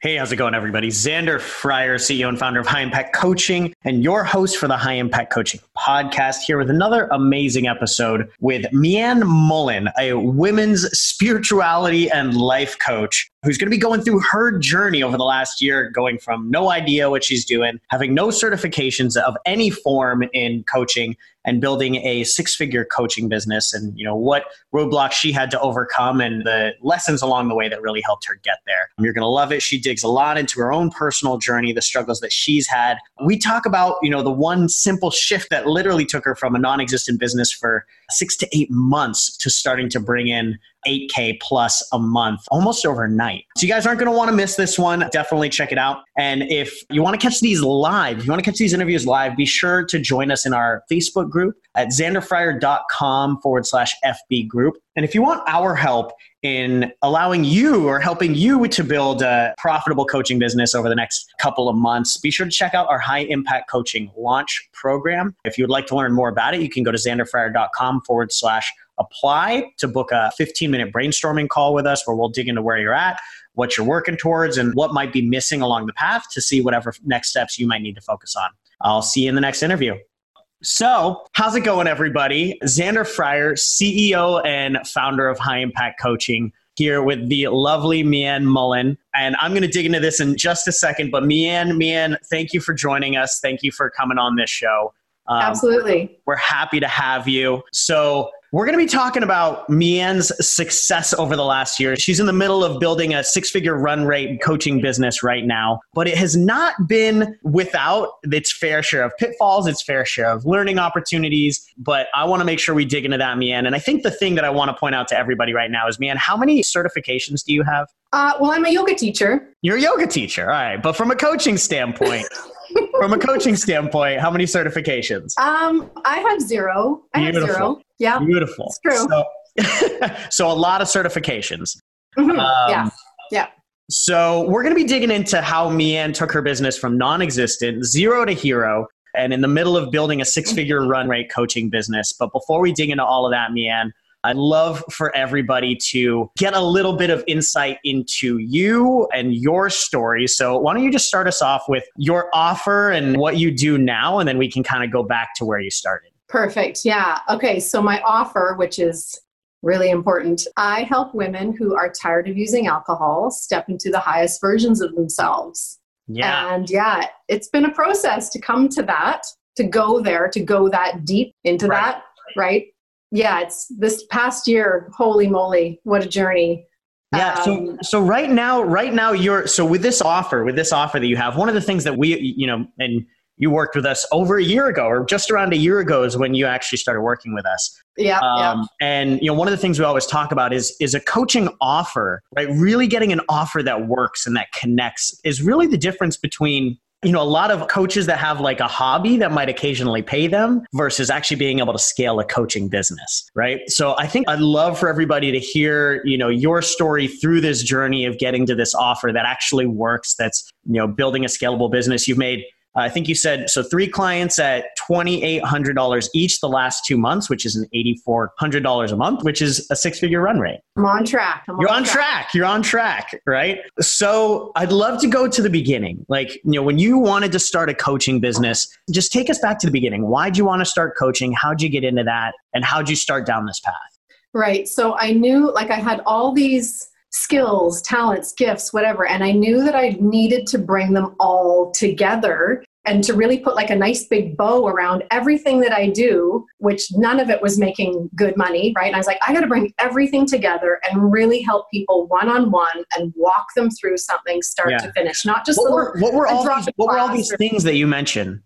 Hey, how's it going, everybody? Xander Fryer, CEO and founder of High Impact Coaching, and your host for the High Impact Coaching podcast, here with another amazing episode with Mianne Mullen, a women's spirituality and life coach who's going to be going through her journey over the last year, going from no idea what she's doing, having no certifications of any form in coaching, and building a six-figure coaching business and you know what roadblocks she had to overcome and the lessons along the way that really helped her get there. You're going to love it. She digs a lot into her own personal journey, the struggles that she's had. We talk about, you know, the one simple shift that literally took her from a non-existent business for 6 to 8 months to starting to bring in 8K plus a month almost overnight. So you guys aren't going to want to miss this one. Definitely check it out. And if you want to catch these live, if you want to catch these interviews live, be sure to join us in our Facebook group at xanderfryer.com forward slash FB group. And if you want our help in allowing you or helping you to build a profitable coaching business over the next couple of months, be sure to check out our high impact coaching launch program. If you would like to learn more about it, you can go to xanderfryer.com forward slash apply to book a 15 minute brainstorming call with us where we'll dig into where you're at, what you're working towards, and what might be missing along the path to see whatever next steps you might need to focus on. I'll see you in the next interview. So, how's it going, everybody? Xander Fryer, CEO and founder of High Impact Coaching, here with the lovely Mianne Mullen. And I'm going to dig into this in just a second. But Mianne, Mianne, thank you for joining us. Thank you for coming on this show. Um, Absolutely. We're happy to have you. So, we're going to be talking about Mianne's success over the last year. She's in the middle of building a six figure run rate coaching business right now, but it has not been without its fair share of pitfalls, its fair share of learning opportunities. But I want to make sure we dig into that, Mianne. And I think the thing that I want to point out to everybody right now is, Mianne, how many certifications do you have? Uh, well, I'm a yoga teacher. You're a yoga teacher. All right. But from a coaching standpoint, from a coaching standpoint, how many certifications? Um, I have zero. I Beautiful. have zero. Yeah. Beautiful. It's true. So, so a lot of certifications. Mm-hmm. Um, yeah. Yeah. So we're going to be digging into how Mianne took her business from non-existent, zero to hero, and in the middle of building a six-figure run rate coaching business. But before we dig into all of that, Mianne, I'd love for everybody to get a little bit of insight into you and your story. So, why don't you just start us off with your offer and what you do now, and then we can kind of go back to where you started. Perfect. Yeah. Okay. So, my offer, which is really important, I help women who are tired of using alcohol step into the highest versions of themselves. Yeah. And yeah, it's been a process to come to that, to go there, to go that deep into right. that, right? yeah, it's this past year. Holy moly, what a journey! Yeah. Um, so so right now, right now, you're so with this offer, with this offer that you have, one of the things that we, you know, and you worked with us over a year ago, or just around a year ago, is when you actually started working with us. Yeah, um, yeah. And you know, one of the things we always talk about is is a coaching offer, right? Really getting an offer that works and that connects is really the difference between you know, a lot of coaches that have like a hobby that might occasionally pay them versus actually being able to scale a coaching business, right? So I think I'd love for everybody to hear, you know, your story through this journey of getting to this offer that actually works, that's, you know, building a scalable business. You've made I think you said so three clients at $2,800 each the last two months, which is an $8,400 a month, which is a six figure run rate. I'm on track. I'm You're on, track. track. You're on track, right? So I'd love to go to the beginning. Like, you know, when you wanted to start a coaching business, just take us back to the beginning. Why'd you want to start coaching? How'd you get into that? And how'd you start down this path? Right. So I knew like I had all these skills, talents, gifts, whatever. And I knew that I needed to bring them all together and to really put like a nice big bow around everything that I do, which none of it was making good money, right? And I was like, I got to bring everything together and really help people one on one and walk them through something start yeah. to finish, not just what were, what were all these, what were all these things that you mentioned?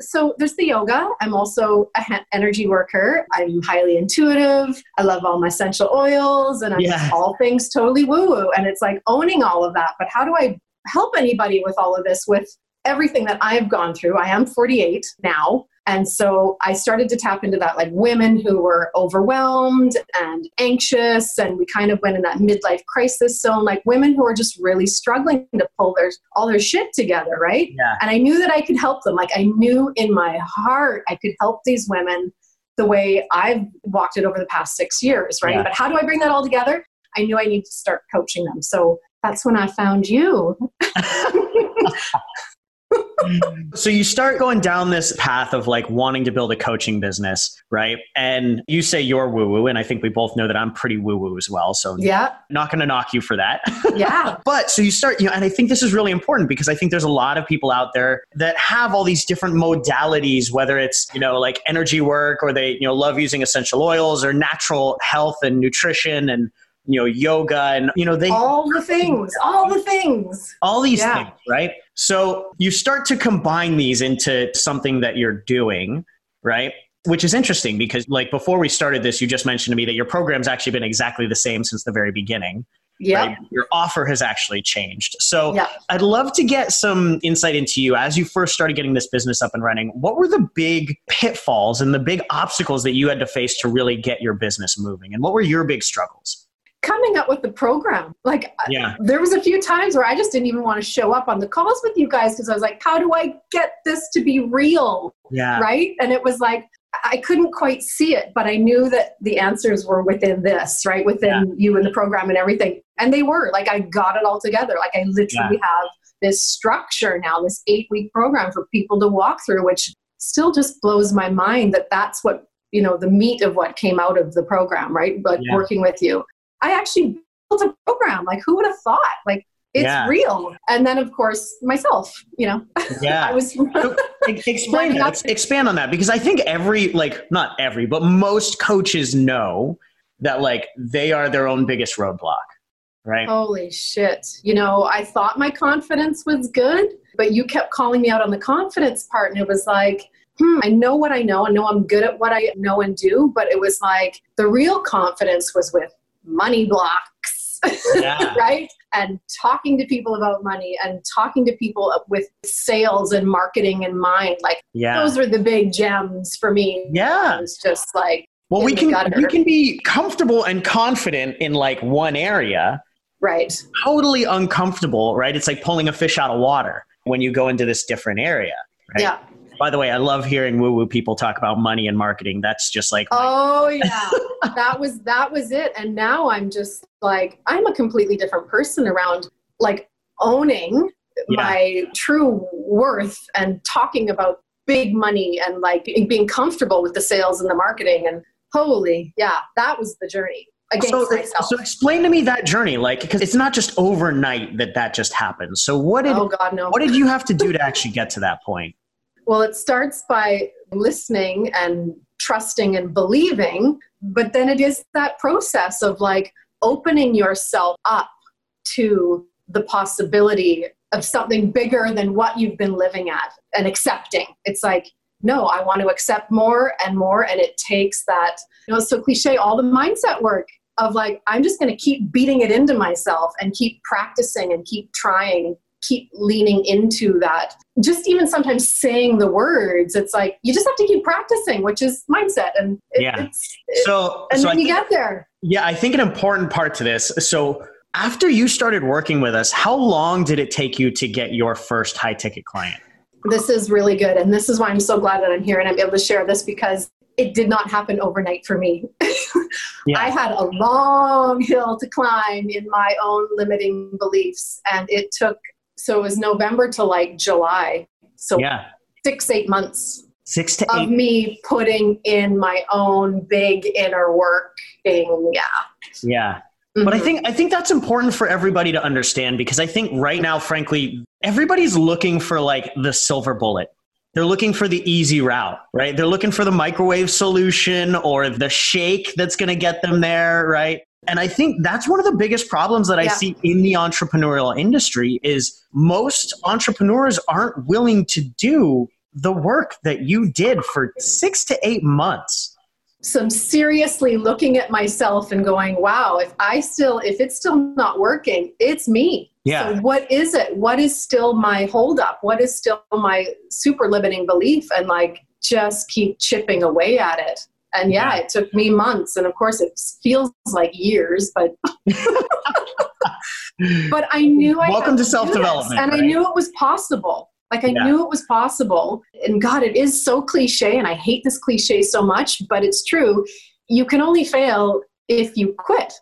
So there's the yoga. I'm also an energy worker. I'm highly intuitive. I love all my essential oils and I'm yeah. all things totally woo woo. And it's like owning all of that. But how do I help anybody with all of this with everything that I've gone through? I am 48 now. And so I started to tap into that, like women who were overwhelmed and anxious, and we kind of went in that midlife crisis zone, like women who are just really struggling to pull their all their shit together, right? Yeah. And I knew that I could help them. Like I knew in my heart I could help these women the way I've walked it over the past six years, right? Yeah. But how do I bring that all together? I knew I need to start coaching them. So that's when I found you. so you start going down this path of like wanting to build a coaching business, right? And you say you're woo woo, and I think we both know that I'm pretty woo woo as well. So yeah, not going to knock you for that. Yeah. but so you start, you know, and I think this is really important because I think there's a lot of people out there that have all these different modalities, whether it's you know like energy work or they you know love using essential oils or natural health and nutrition and you know yoga and you know they all the things all the things. All these yeah. things right? So you start to combine these into something that you're doing right? Which is interesting because like before we started this you just mentioned to me that your program's actually been exactly the same since the very beginning yeah right? your offer has actually changed. So yeah. i'd love to get some insight into you. As you first started getting this business up and running what were the big pitfalls and the big obstacles that you had to face to really get your business moving? And what were your big struggles coming up with the program. Like, yeah. there was a few times where I just didn't even want to show up on the calls with you guys because I was like, how do I get this to be real? Yeah. Right. And it was like, I couldn't quite see it, but I knew that the answers were within this, right? Within yeah. you and the program and everything. And they were like, I got it all together. Like, I literally yeah. have this structure now, this eight week program for people to walk through, which still just blows my mind that that's what you know the meat of what came out of the program right But yeah. working with you I actually built a program. Like, who would have thought? Like, it's yeah. real. And then, of course, myself, you know, yeah, I was explain that, expand on that because I think every, like, not every, but most coaches know that like they are their own biggest roadblock. Right. Holy shit. You know, I thought my confidence was good, but you kept calling me out on the confidence part. And it was like, hmm, I know what I know. I know I'm good at what I know and do. But it was like the real confidence was with money blocks, yeah. right? And talking to people about money and talking to people with sales and marketing in mind. Like, yeah. those are the big gems for me. Yeah. It's just like, well, we can we can be comfortable and confident in like one area, right? Totally uncomfortable, right? It's like pulling a fish out of water when you go into this different area. Right? Yeah. By the way, I love hearing woo woo people talk about money and marketing. That's just like my- oh yeah, that was that was it. And now I'm just like I'm a completely different person around like owning yeah. my true worth and talking about big money and like being comfortable with the sales and the marketing and holy yeah that was the journey so, so explain to me that journey like because it's not just overnight that that just happened so what did oh God, no. what did you have to do to actually get to that point well, it starts by listening and trusting and believing, but then it is that process of like opening yourself up to the possibility of something bigger than what you've been living at and accepting. It's like, no, I want to accept more and more. And it takes that, you know, so cliche, all the mindset work of like, I'm just going to keep beating it into myself and keep practicing and keep trying keep leaning into that. Just even sometimes saying the words, it's like you just have to keep practicing, which is mindset. And it, yeah, it, so and so then I you think, get there. Yeah, I think an important part to this. So after you started working with us, how long did it take you to get your first high ticket client? This is really good. And this is why I'm so glad that I'm here and I'm able to share this because it did not happen overnight for me. yeah. I had a long hill to climb in my own limiting beliefs, and it took so it was November to like July. So yeah. six, eight months. Six to of eight. me putting in my own big inner working. Yeah. Yeah. Mm-hmm. But I mm-hmm. think I think that's important for everybody to understand because I think right now, frankly, everybody's looking for like the silver bullet. They're looking for the easy route, right? They're looking for the microwave solution or the shake that's going to get them there, right? And I think that's one of the biggest problems that I yeah. see in the entrepreneurial industry is most entrepreneurs aren't willing to do the work that you did for 6 to 8 months. So I'm seriously looking at myself and going, wow, if I still if it's still not working, it's me. Yeah. So what is it? What is still my holdup? What is still my super limiting belief? And like just keep chipping away at it and yeah, it took me months and of course it feels like years but but i knew i welcome to self-development and right? i knew it was possible like i yeah. knew it was possible and god it is so cliche and i hate this cliche so much but it's true you can only fail if you quit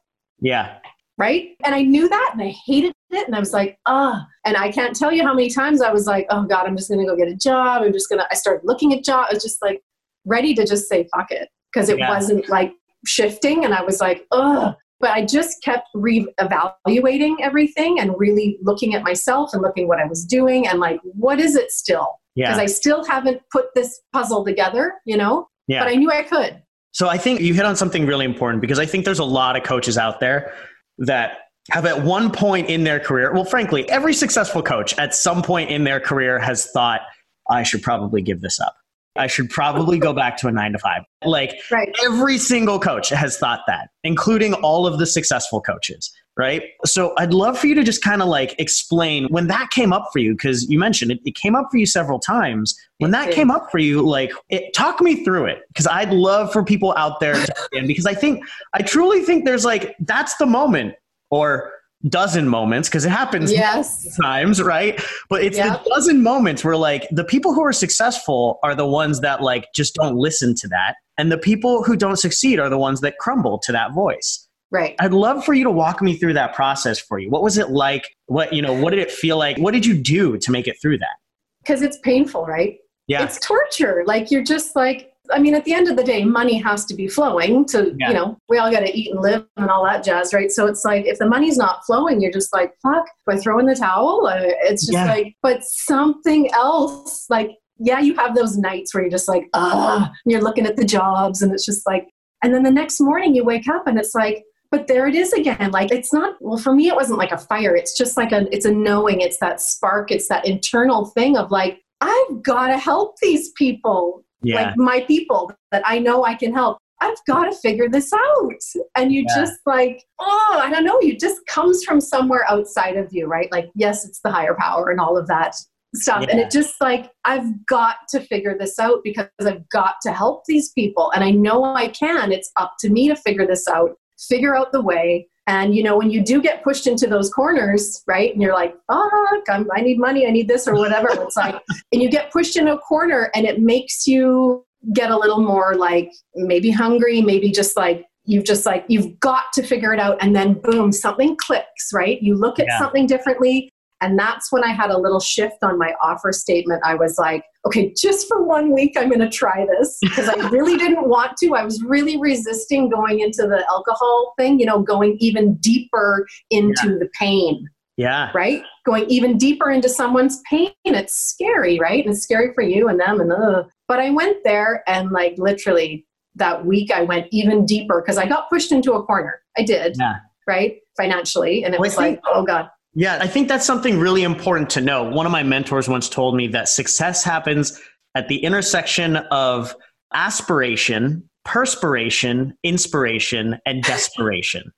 yeah right and i knew that and i hated it and I was like, ah. And I can't tell you how many times I was like, oh God, I'm just gonna go get a job. I'm just gonna I started looking at jobs. I was just like ready to just say fuck it. Because it yeah. wasn't like shifting and I was like, ugh. But I just kept re-evaluating everything and really looking at myself and looking what I was doing and like, what is it still? Because yeah. I still haven't put this puzzle together, you know? Yeah. But I knew I could. So I think you hit on something really important because I think there's a lot of coaches out there that have at one point in their career, well, frankly, every successful coach at some point in their career has thought, I should probably give this up. I should probably go back to a nine to five. Like right. every single coach has thought that, including all of the successful coaches, right? So I'd love for you to just kind of like explain when that came up for you, because you mentioned it, it, came up for you several times. When that came up for you, like it, talk me through it, because I'd love for people out there, to, because I think, I truly think there's like, that's the moment or dozen moments because it happens yes. times, right? But it's yep. the dozen moments where like the people who are successful are the ones that like just don't listen to that. And the people who don't succeed are the ones that crumble to that voice. Right. I'd love for you to walk me through that process for you. What was it like? What, you know, what did it feel like? What did you do to make it through that? Because it's painful, right? Yeah. It's torture. Like you're just like, I mean, at the end of the day, money has to be flowing to, yeah. you know, we all got to eat and live and all that jazz, right? So it's like, if the money's not flowing, you're just like, fuck, do I throw in the towel? Uh, it's just yeah. like, but something else, like, yeah, you have those nights where you're just like, ah, you're looking at the jobs and it's just like, and then the next morning you wake up and it's like, but there it is again. Like, it's not, well, for me, it wasn't like a fire. It's just like a, it's a knowing, it's that spark, it's that internal thing of like, I've got to help these people yeah. like my people that I know I can help. I've got to figure this out. And you yeah. just like, oh, I don't know, you just comes from somewhere outside of you, right? Like, yes, it's the higher power and all of that stuff. Yeah. And it just like, I've got to figure this out because I've got to help these people. And I know I can. It's up to me to figure this out, figure out the way. And you know, when you do get pushed into those corners, right? And you're like, fuck, I'm, I need money, I need this or whatever. It's like, and you get pushed in a corner and it makes you get a little more like maybe hungry, maybe just like, you've just like, you've got to figure it out. And then boom, something clicks, right? You look at yeah. something differently. And that's when I had a little shift on my offer statement. I was like, okay, just for one week, I'm going to try this because I really didn't want to. I was really resisting going into the alcohol thing, you know, going even deeper into yeah. the pain. Yeah. Right? Going even deeper into someone's pain. It's scary, right? And it's scary for you and them. And uh. But I went there and, like, literally that week, I went even deeper because I got pushed into a corner. I did. Yeah. Right? Financially. And it well, was like, oh, God. Yeah, I think that's something really important to know. One of my mentors once told me that success happens at the intersection of aspiration, perspiration, inspiration, and desperation.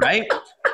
right?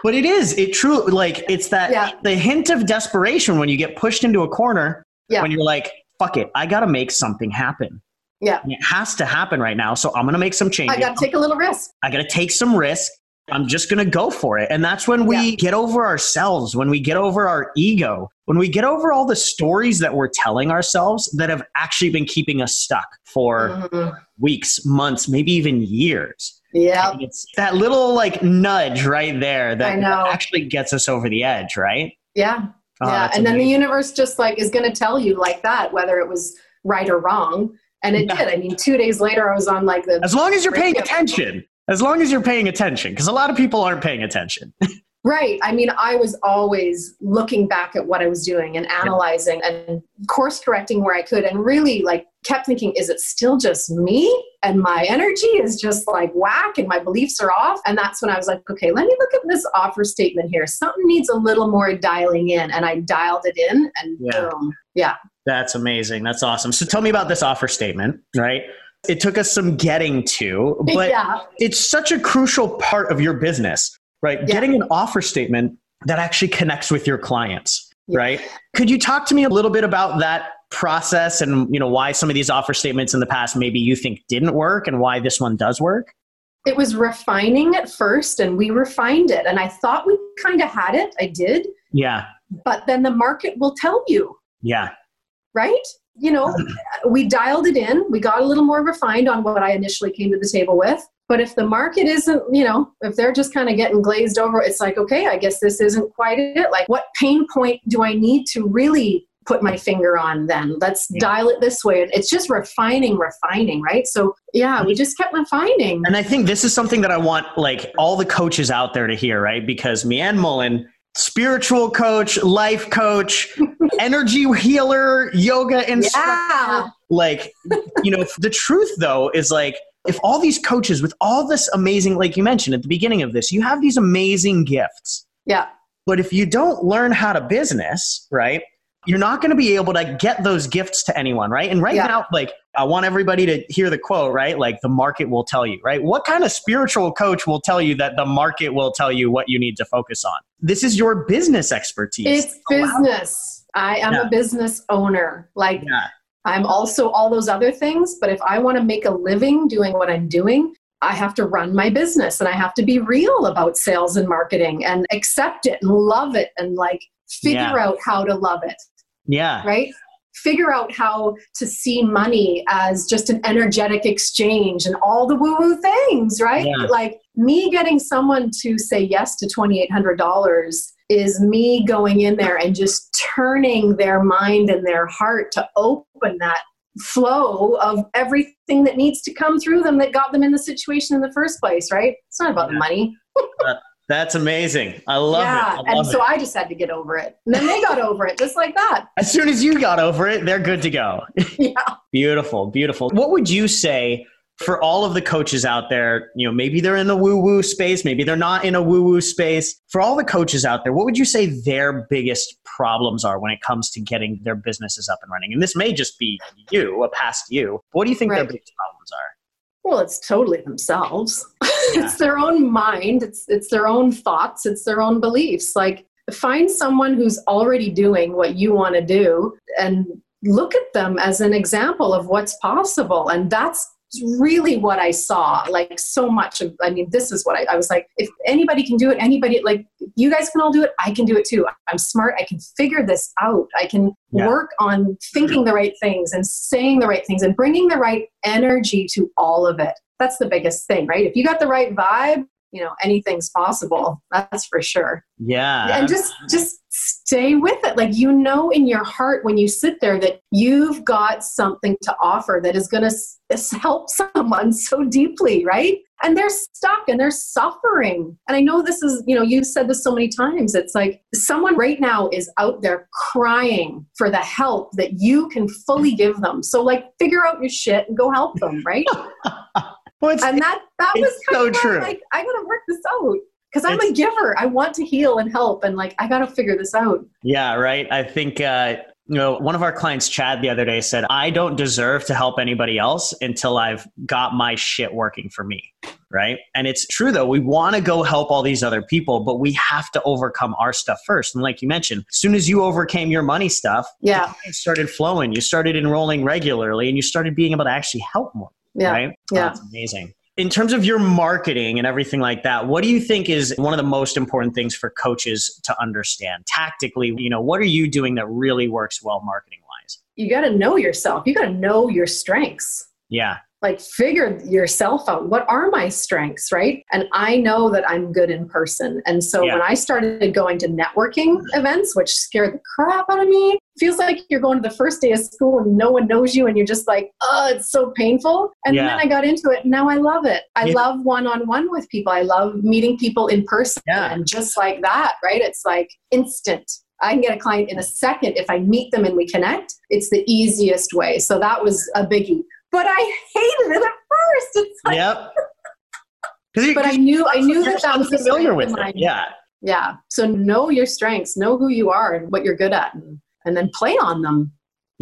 But it is. It truly like it's that yeah. the hint of desperation when you get pushed into a corner yeah. when you're like, fuck it, I gotta make something happen. Yeah. And it has to happen right now. So I'm gonna make some changes. I gotta take a little risk. I gotta take some risk. I'm just going to go for it. And that's when we yeah. get over ourselves, when we get over our ego, when we get over all the stories that we're telling ourselves that have actually been keeping us stuck for mm-hmm. weeks, months, maybe even years. Yeah. It's that little like nudge right there that, actually gets us over the edge, right? Yeah. Oh, yeah. And amazing. then the universe just like is going to tell you like that, whether it was right or wrong. And it yeah. did. I mean, two days later, I was on like the. As long as you're paying attention as long as you're paying attention because a lot of people aren't paying attention. Right. I mean i was always looking back at what i was doing and analyzing and course correcting where i could and really like kept thinking is it still just me? And my energy is just like whack and my beliefs are off. And that's when i was like okay let me look at this offer statement here. Something needs a little more dialing in. And i dialed it in and yeah. boom. Yeah. That's amazing. That's awesome. So tell me about this offer statement right it took us some getting to, but yeah. it's such a crucial part of your business, right? Yeah. Getting an offer statement that actually connects with your clients, yeah. right? Could you talk to me a little bit about that process and you know why some of these offer statements in the past maybe you think didn't work and why this one does work? It was refining at first and we refined it and I thought we kind of had it. I did. Yeah. But then the market will tell you. Yeah. Right? You know, we dialed it in. We got a little more refined on what I initially came to the table with. But if the market isn't, you know, if they're just kind of getting glazed over, it's like, okay, I guess this isn't quite it. Like, what pain point do I need to really put my finger on then? Let's yeah. dial it this way. It's just refining, refining, right? So, yeah, we just kept refining. And I think this is something that I want like all the coaches out there to hear, right? Because Mianne Mullen, spiritual coach, life coach, energy healer, yoga instructor. Yeah. Like, you know, the truth though is like, if all these coaches with all this amazing, like you mentioned at the beginning of this, you have these amazing gifts. Yeah. But if you don't learn how to business, right, you're not going to be able to get those gifts to anyone, right? And right yeah. now, like, I want everybody to hear the quote, right? Like, the market will tell you, right? What kind of spiritual coach will tell you that the market will tell you what you need to focus on? This is your business expertise. It's business. I am yeah. a business owner. Like, yeah. I'm also all those other things, but if I want to make a living doing what I'm doing, I have to run my business and I have to be real about sales and marketing and accept it and love it and like figure yeah. out how to love it. Yeah. Right? Figure out how to see money as just an energetic exchange and all the woo woo things, right? Yeah. Like me getting someone to say yes to $2,800 is me going in there and just turning their mind and their heart to open that flow of everything that needs to come through them that got them in the situation in the first place, right? It's not about yeah. the money. Uh, That's amazing. I love yeah, it. Yeah, and so I just had to get over it. And then they got over it just like that. As soon as you got over it, they're good to go. Yeah. beautiful, beautiful. What would you say for all of the coaches out there, you know, maybe they're in the woo woo space, maybe they're not in a woo woo space. For all the coaches out there, what would you say their biggest problems are when it comes to getting their businesses up and running? And this may just be you, a past you. What do you think right. their biggest problems are? Well, it's totally themselves. Yeah. it's their own mind, it's it's their own thoughts, it's their own beliefs. Like find someone who's already doing what you want to do and look at them as an example of what's possible and that's really what I saw. Like so much of, I mean, this is what I, I, was like, if anybody can do it, anybody, like you guys can all do it, I can do it too. I'm smart. I can figure this out. I can yeah. work on thinking the right things and saying the right things and bringing the right energy to all of it. That's the biggest thing, right? If you got the right vibe, you know anything's possible that's for sure. Yeah. And just just stay with it. Like you know in your heart when you sit there that you've got something to offer that is going to help someone so deeply right? And they're stuck and they're suffering. And i know this is you know you've said this so many times it's like someone right now is out there crying for the help that you can fully give them. So like figure out your shit and go help them right Well, and that that was so true. Like I got to work this out because I'm it's, a giver. I want to heal and help, and like I got to figure this out. Yeah, right. I think uh, you know one of our clients, Chad, the other day said, "I don't deserve to help anybody else until I've got my shit working for me." Right. And it's true though. We want to go help all these other people, but we have to overcome our stuff first. And like you mentioned, as soon as you overcame your money stuff, yeah, it started flowing. You started enrolling regularly, and you started being able to actually help more. Yeah. Right? Yeah. that's amazing. In terms of your marketing and everything like that, what do you think is one of the most important things for coaches to understand tactically? You know, what are you doing that really works well marketing wise? You got to know yourself. You got to know your strengths. Yeah like figure yourself out what are my strengths right and i know that i'm good in person and so yeah. when i started going to networking mm-hmm. events which scared the crap out of me feels like you're going to the first day of school and no one knows you and you're just like oh it's so painful and yeah. then i got into it and now i love it i yeah. love one-on-one with people i love meeting people in person and just like that right it's like instant I can get a client in a second if I meet them and we connect. It's the easiest way. So that was a biggie but I hated it at first. It's like, yep. but I knew I knew that that was familiar with it. Yeah. Yeah. So know your strengths, know who you are and what you're good at, and, and then play on them.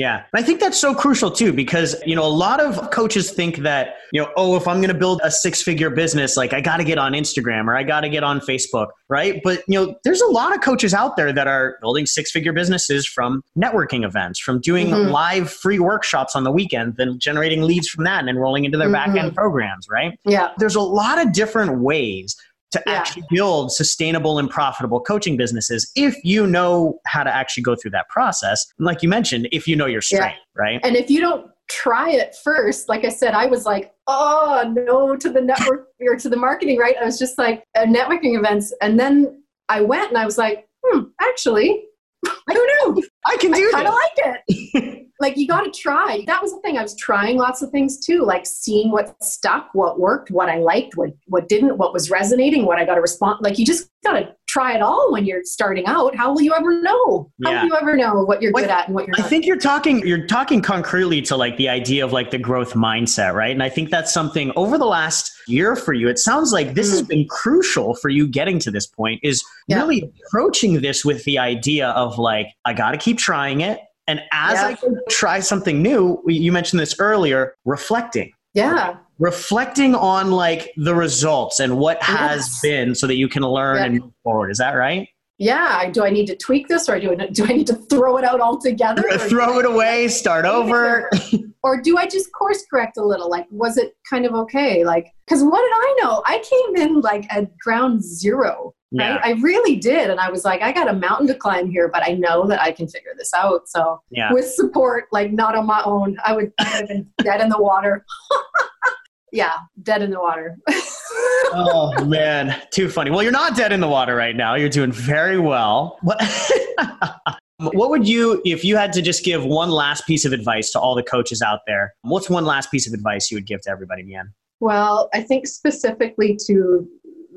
Yeah. And I think that's so crucial too, because, you know, a lot of coaches think that, you know, oh, if I'm going to build a six figure business, like I got to get on Instagram or I got to get on Facebook, right? But, you know, there's a lot of coaches out there that are building six figure businesses from networking events, from doing mm-hmm. live free workshops on the weekend, then generating leads from that and enrolling into their mm-hmm. back end programs, right? Yeah. There's a lot of different ways to yeah. actually build sustainable and profitable coaching businesses if you know how to actually go through that process. And like you mentioned, if you know your strength, yeah. right? And if you don't try it first. Like I said, I was like, oh no to the network or to the marketing, right? I was just like uh, networking events. And then I went and I was like, hmm, actually, I don't know. I can do I kind of like it. like you got to try. That was the thing. I was trying lots of things too, like seeing what stuck, what worked, what I liked, what what didn't, what was resonating, what I got to respond. Like you just got to try it all when you're starting out. How will you ever know? How yeah. will you ever know what you're well, good at and what you're not? I think you're talking you're talking concretely to like the idea of like the growth mindset, right? And I think that's something over the last year for you. It sounds like this mm. has been crucial for you getting to this point is yeah. really approaching this with the idea of like I got to keep trying it and as yeah. I try something new, you mentioned this earlier, reflecting. Yeah. Reflecting on like the results and what has yes. been so that you can learn yeah. and move forward. Is that right? Yeah. Do I need to tweak this or do I, do I need to throw it out altogether? Throw it away, start over. or do I just course correct a little? Like, was it kind of okay? Like, because what did I know? I came in like at ground zero. Yeah. Right? I really did. And I was like, I got a mountain to climb here, but I know that I can figure this out. So yeah. with support, like not on my own, I would have been dead in the water. Yeah, dead in the water. oh man, too funny. Well, you're not dead in the water right now. You're doing very well. What, um, what would you, if you had to just give one last piece of advice to all the coaches out there, what's one last piece of advice you would give to everybody, Mianne? Well, I think specifically to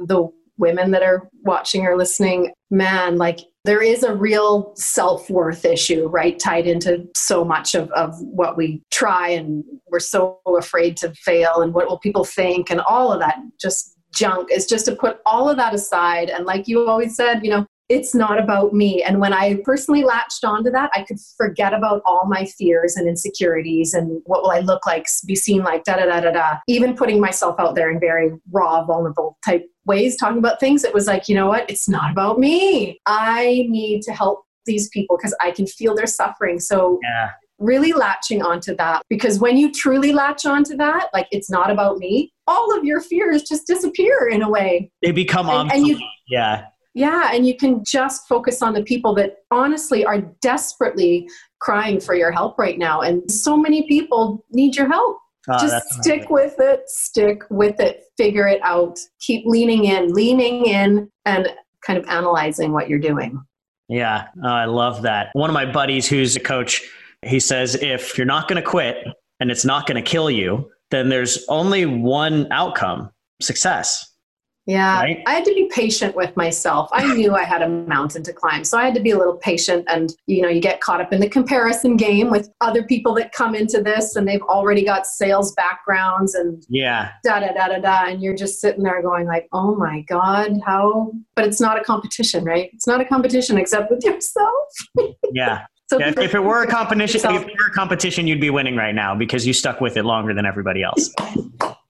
the women that are watching or listening, man, like there is a real self worth issue, right? Tied into so much of, of what we try, and we're so afraid to fail, and what will people think, and all of that just junk is just to put all of that aside. And like you always said, you know, it's not about me. And when I personally latched onto that, I could forget about all my fears and insecurities and what will I look like, be seen like, da da da da da. Even putting myself out there in very raw, vulnerable type ways, talking about things, it was like, you know what? It's not about me. I need to help these people because I can feel their suffering. So yeah really latching onto that because when you truly latch onto that like it's not about me all of your fears just disappear in a way they become and, and you, yeah yeah, and you can just focus on the people that honestly are desperately crying for your help right now. And so many people need your help. Oh, just stick with it, stick with it, figure it out, keep leaning in, leaning in, and kind of analyzing what you're doing. Yeah, oh, I love that. One of my buddies who's a coach, he says, if you're not going to quit and it's not going to kill you, then there's only one outcome success. Yeah, right? I had to be patient with myself. I knew I had a mountain to climb. So I had to be a little patient. And, you know, you get caught up in the comparison game with other people that come into this and they've already got sales backgrounds and yeah, da da da da da. And you're just sitting there going, like, oh my God, how? But it's not a competition, right? It's not a competition except with yourself. yeah. So yeah, if, it were a competition, if it were a competition, you'd be winning right now because you stuck with it longer than everybody else.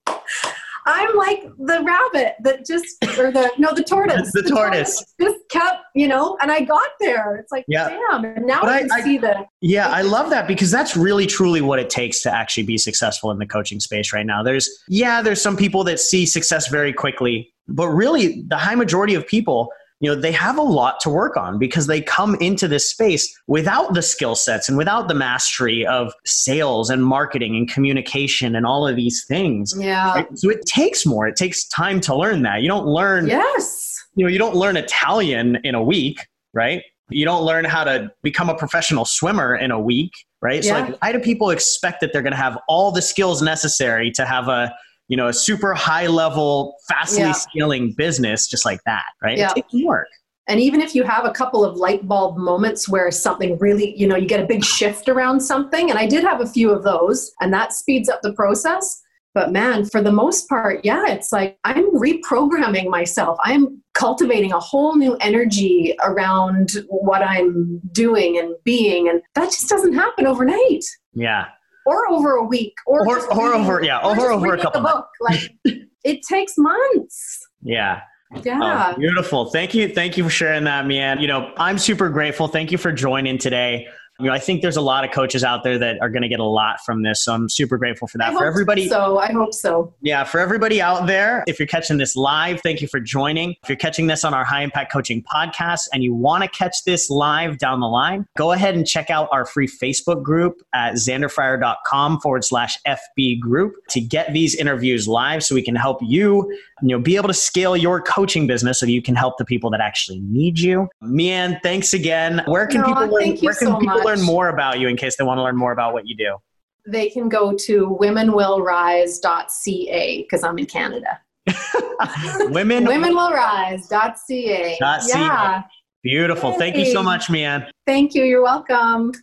I'm like the rabbit that just, or the, no, the tortoise. the, the tortoise. tortoise. Just kept, you know, and I got there. It's like, yeah. damn. And now I, I, see the. Yeah, I love that because that's really, truly what it takes to actually be successful in the coaching space right now. There's, yeah, there's some people that see success very quickly, but really the high majority of people you know they have a lot to work on because they come into this space without the skill sets and without the mastery of sales and marketing and communication and all of these things. Yeah. Right? so it takes more. It takes time to learn that. You don't learn yes. you know you don't learn italian in a week right? You don't learn how to become a professional swimmer in a week right? Yeah. so like why do people expect that they're going to have all the skills necessary to have a you know, a super high level, fastly yeah. scaling business just like that, right? Yeah. It takes work. And even if you have a couple of light bulb moments where something really, you know, you get a big shift around something, and I did have a few of those, and that speeds up the process. But man, for the most part, yeah, it's like I'm reprogramming myself. I'm cultivating a whole new energy around what I'm doing and being. And that just doesn't happen overnight. Yeah or over a week or or, or over yeah or, or over a couple a book. like it takes months. Yeah. Yeah. Oh, beautiful. Thank you thank you for sharing that man. You know i'm super grateful. Thank you for joining today You know, I think there's a lot of coaches out there that are going to get a lot from this. So I'm super grateful for that. I for everybody. So I hope so. Yeah. For everybody out there, if you're catching this live, thank you for joining. If you're catching this on our High Impact Coaching podcast and you want to catch this live down the line, go ahead and check out our free Facebook group at xanderfryer.com forward slash FB group to get these interviews live so we can help you, you know, be able to scale your coaching business so you can help the people that actually need you. Mianne, thanks again. Where can No, people learn where can so people much. Learn more about you in case they want to learn more about what you do? They can go to womenwillrise.ca because I'm in Canada. Women Womenwillrise.ca. Ca. Yeah. Beautiful. Thank you so much, Mianne. Thank you. You're welcome.